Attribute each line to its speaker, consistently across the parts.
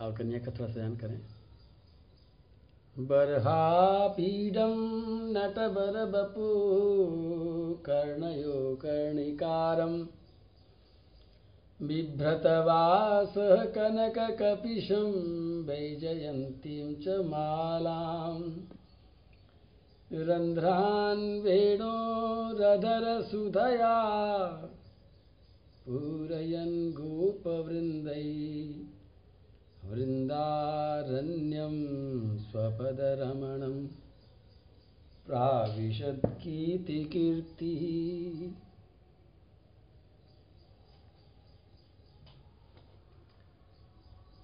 Speaker 1: और कन्या का थोड़ा ध्यान करें। बर्हापीडं नटबरबपु कर्णयो कर्णिकारं। बिभ्रतवासः कनककपिशं वैजयन्तीं च मालाम्। रन्ध्रान् वेणोरधरसुधया पूरयन् गोपवृन्दै। वृन्दारण्यं स्वपदरमणं प्राविशद्गीतिकीर्तिः।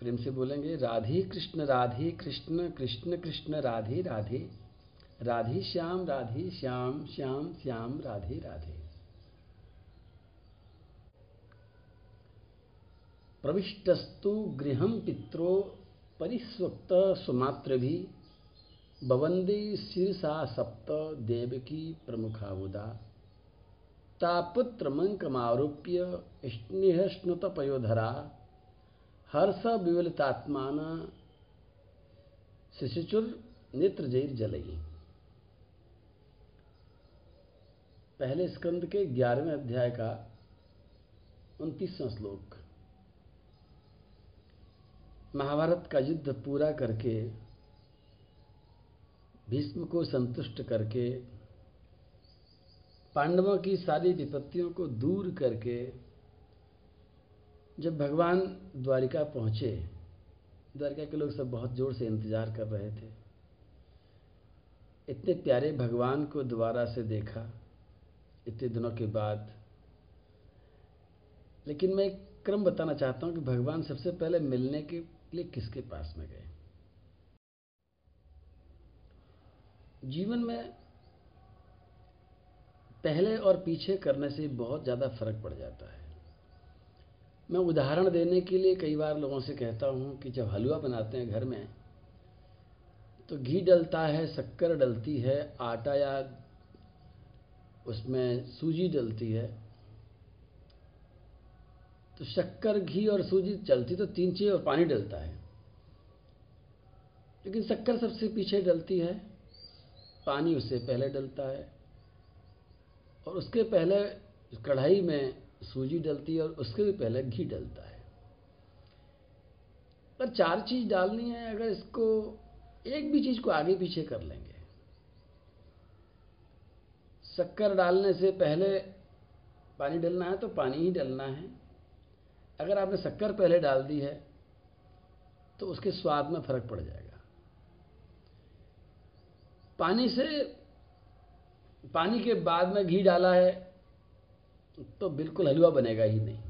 Speaker 1: प्रेम से बोलेंगे, राधे कृष्ण राधे कृष्ण कृष्ण कृष्ण, राधे राधे। राधे श्याम राधे श्याम श्याम श्याम, राधे राधे। प्रविष्टस्तु गृहं पित्रो परिस्वक्त सुमात्रभि भवन्दी शीर्षा सप्त देवकी प्रमुखावुदा। तापुत्रमङ्कमारोप्य स्नेहश्नुतपयोधरा हर्षविवलितात्मान शिशुचुर्नेत्रजैर्जलयी पहले स्कंद के ग्यारहवें अध्याय का उनतीसवां श्लोक। महाभारत का युद्ध पूरा करके, भीष्म को संतुष्ट करके, पांडवों की सारी विपत्तियों को दूर करके, जब भगवान द्वारिका पहुँचे, द्वारिका के लोग सब बहुत ज़ोर से इंतज़ार कर रहे थे। इतने प्यारे भगवान को दोबारा से देखा, इतने दिनों के बाद। लेकिन मैं क्रम बताना चाहता हूँ कि भगवान सबसे पहले मिलने के लिए किसके पास में गए? जीवन में पहले और पीछे करने से बहुत ज़्यादा फ़र्क पड़ जाता है। मैं उदाहरण देने के लिए कई बार लोगों से कहता हूँ कि जब हलवा बनाते हैं घर में तो घी डलता है, शक्कर डलती है, आटा या उसमें सूजी डलती है तो शक्कर, घी और सूजी चलती तो तीन चीज़ और पानी डलता है। लेकिन शक्कर सबसे पीछे डलती है, पानी उससे पहले डलता है और उसके पहले कढ़ाई में सूजी डलती है और उसके भी पहले घी डलता है। पर चार चीज़ डालनी है, अगर इसको एक भी चीज़ को आगे पीछे कर लेंगे। शक्कर डालने से पहले पानी डलना है तो पानी ही डलना है। अगर आपने शक्कर पहले डाल दी है तो उसके स्वाद में फ़र्क पड़ जाएगा। पानी से, पानी के बाद में घी डाला है तो बिल्कुल हलवा बनेगा ही नहीं।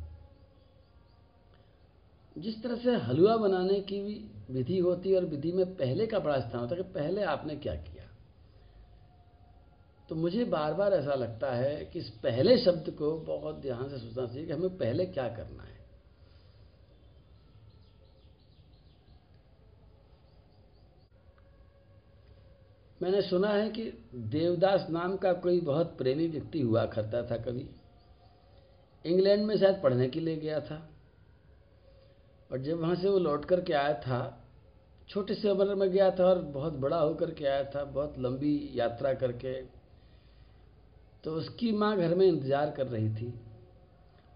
Speaker 1: जिस तरह से हलवा बनाने की विधि होती है और विधि में पहले का बड़ा स्थान होता है कि पहले आपने क्या किया। तो मुझे बार बार ऐसा लगता है कि इस पहले शब्द को बहुत ध्यान से सोचना चाहिए कि हमें पहले क्या करना है। मैंने सुना है कि देवदास नाम का कोई बहुत प्रेमी व्यक्ति हुआ करता था कभी। इंग्लैंड में शायद पढ़ने के लिए गया था। और जब वहाँ से वो लौट कर के आया था, छोटे से उम्र में गया था और बहुत बड़ा होकर के आया था, बहुत लंबी यात्रा करके तो उसकी माँ घर में इंतज़ार कर रही थी।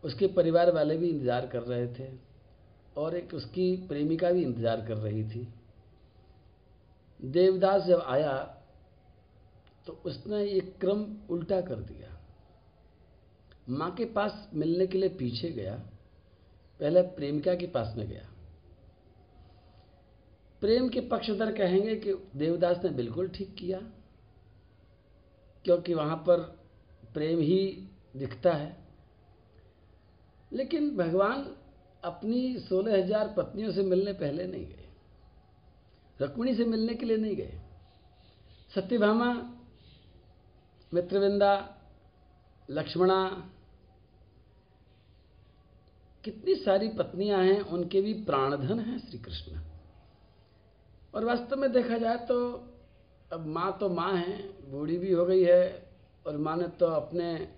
Speaker 1: उसके परिवार वाले भी इंतज़ार कर रहे थे और एक उसकी प्रेमिका भी इंतज़ार कर रही थी। देवदास जब आया तो उसने ये क्रम उल्टा कर दिया। माँ के पास मिलने के लिए पीछे गया, पहले प्रेमिका के पास में गया। प्रेम के पक्षधर कहेंगे कि देवदास ने बिल्कुल ठीक किया, क्योंकि वहाँ पर प्रेम ही दिखता है। लेकिन भगवान अपनी सोलह हज़ार पत्नियों से मिलने पहले नहीं गए रुक्मिणी से मिलने के लिए नहीं गए। सत्यभामा मित्रविंदा, लक्ष्मणा, कितनी सारी पत्नियाँ हैं, उनके भी प्राणधन हैं श्री कृष्ण और वास्तव में देखा जाए तो अब माँ तो माँ है, बूढ़ी भी हो गई है, और माँ ने तो अपने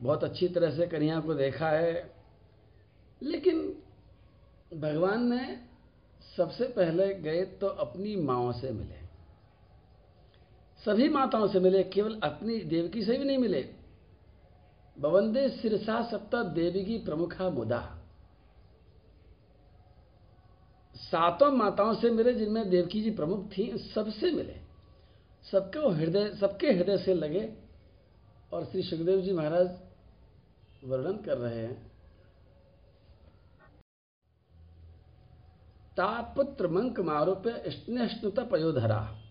Speaker 1: बहुत अच्छी तरह से कन्हैया को देखा है। लेकिन भगवान ने सबसे पहले गए तो अपनी माओ से मिले। सभी माताओं से मिले, केवल अपनी देवकी से भी नहीं मिले। बवंदे सिरसा सप्ता देवी की प्रमुखा मुदा। सातों माताओं से मिले, जिनमें देवकी जी प्रमुख थी, सबसे मिले। सबके हृदय सबके हृदय से लगे और श्री सुखदेव जी महाराज वर्णन कर रहे हैं। तापुत्र मंक मारूप्य स्नेष्णुता पयोधरा।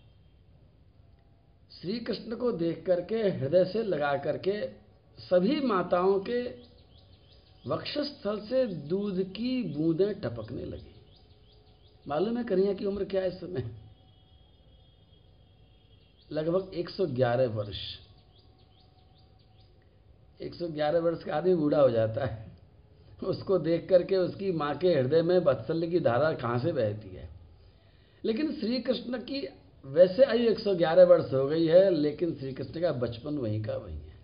Speaker 1: श्री कृष्ण को देख करके, हृदय से लगा करके, सभी माताओं के वक्षस्थल से दूध की बूंदें टपकने लगी। मालूम है कन्हैया की उम्र क्या है इस समय? लगभग 111 वर्ष। 111 वर्ष का आदमी बूढ़ा हो जाता है। उसको देख करके उसकी माँ के हृदय में वत्सल्य की धारा कहाँ से बहती है? लेकिन श्री कृष्ण की वैसे आयु 111 वर्ष हो गई है, लेकिन श्री कृष्ण का बचपन वहीं का वहीं है।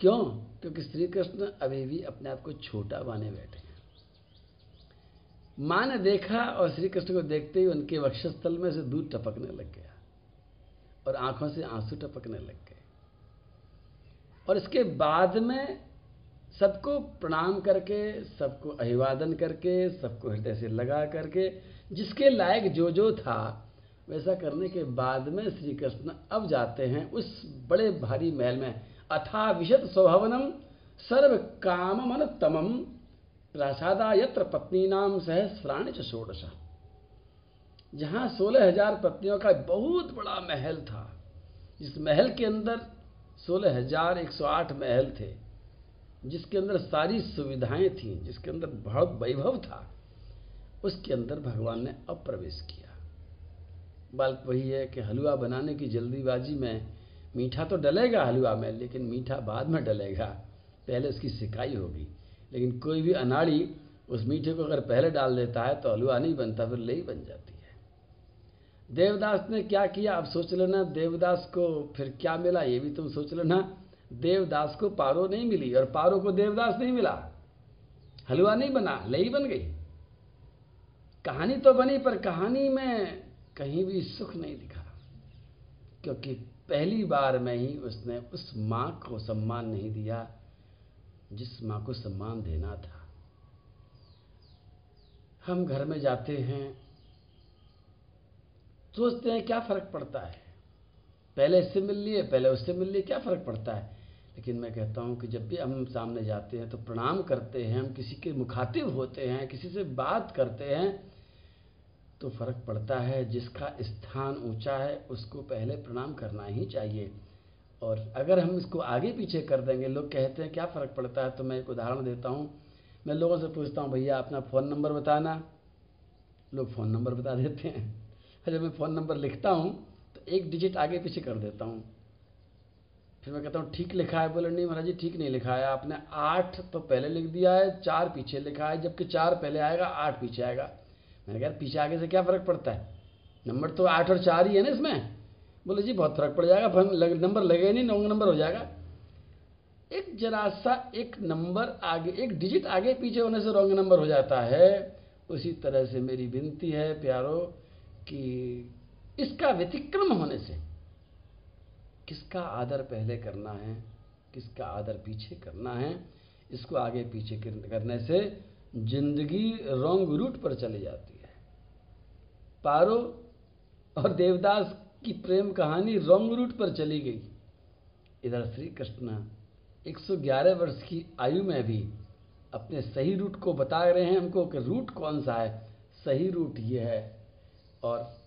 Speaker 1: क्यों? क्योंकि श्री कृष्ण अभी भी अपने आप को छोटा माने बैठे हैं। माँ ने देखा और श्री कृष्ण को देखते ही उनके वक्षस्थल में से दूध टपकने लग गया और आँखों से आँसू टपकने लग गए। और इसके बाद में सबको प्रणाम करके, सबको अभिवादन करके, सबको हृदय से लगा करके, जिसके लायक जो जो था वैसा करने के बाद में श्री कृष्ण अब जाते हैं उस बड़े भारी महल में। अथा विशद स्वभवनम सर्व काम मन तमम। प्रासादा यत्र पत्नी नाम सहस्राणी च षोडश। जहाँ सोलह हज़ार पत्नियों का बहुत बड़ा महल था जिस महल के अंदर सोलह हज़ार एक सौ आठ महल थे, जिसके अंदर सारी सुविधाएँ थीं, जिसके अंदर बहुत वैभव था, उसके अंदर भगवान ने अब प्रवेश किया। बात वही है कि हलवा बनाने की जल्दीबाजी में मीठा तो डलेगा हलवा में, लेकिन मीठा बाद में डलेगा। पहले उसकी सिकाई होगी। लेकिन कोई भी अनाड़ी उस मीठे को अगर पहले डाल देता है तो हलवा नहीं बनता, फिर ले बन जाती है। देवदास ने क्या किया? अब सोच लेना, देवदास को फिर क्या मिला? ये भी तुम सोच लेना। देवदास को पारो नहीं मिली और पारो को देवदास नहीं मिला। हलवा नहीं बना लई बन गई। कहानी तो बनी, पर कहानी में कहीं भी सुख नहीं दिखा। क्योंकि पहली बार में ही उसने उस माँ को सम्मान नहीं दिया, जिस माँ को सम्मान देना था। हम घर में जाते हैं, सोचते हैं क्या फ़र्क पड़ता है? पहले इससे मिल लिए पहले उससे मिल लिए क्या फ़र्क पड़ता है? लेकिन मैं कहता हूँ कि जब भी हम सामने जाते हैं तो प्रणाम करते हैं, हम किसी के मुखातिब होते हैं, किसी से बात करते हैं तो फ़र्क पड़ता है, जिसका स्थान ऊँचा है, उसको पहले प्रणाम करना ही चाहिए। और अगर हम इसको आगे पीछे कर देंगे, लोग कहते हैं, क्या फ़र्क पड़ता है? तो मैं एक उदाहरण देता हूँ। मैं लोगों से पूछता हूँ, भैया, अपना फ़ोन नंबर बताना। लोग फ़ोन नंबर बता देते हैं। जब मैं फ़ोन नंबर लिखता हूँ तो एक डिजिट आगे पीछे कर देता हूँ। फिर मैं कहता हूँ, ठीक लिखा है। बोले, नहीं महाराज जी, ठीक नहीं लिखा है। आपने आठ तो पहले लिख दिया है, चार पीछे लिखा है। जबकि चार पहले आएगा, आठ पीछे आएगा। मैंने कहा पीछे आगे से क्या फ़र्क पड़ता है? नंबर तो आठ और चार ही है ना इसमें। बोले जी बहुत फ़र्क पड़ जाएगा लग, नंबर लगे नहीं नौ नंबर हो जाएगा। एक जरा सा एक नंबर आगे एक डिजिट आगे पीछे होने से रॉन्ग नंबर हो जाता है। उसी तरह से मेरी विनती है प्यारो कि इसका व्यतिक्रम होने से किसका आदर पहले करना है किसका आदर पीछे करना है इसको आगे पीछे करने से ज़िंदगी रॉन्ग रूट पर चली जाती पारो और देवदास की प्रेम कहानी रॉन्ग रूट पर चली गई। इधर श्री कृष्ण 111 वर्ष की आयु में भी अपने सही रूट को बता रहे हैं हमको कि रूट कौन सा है? सही रूट ये है और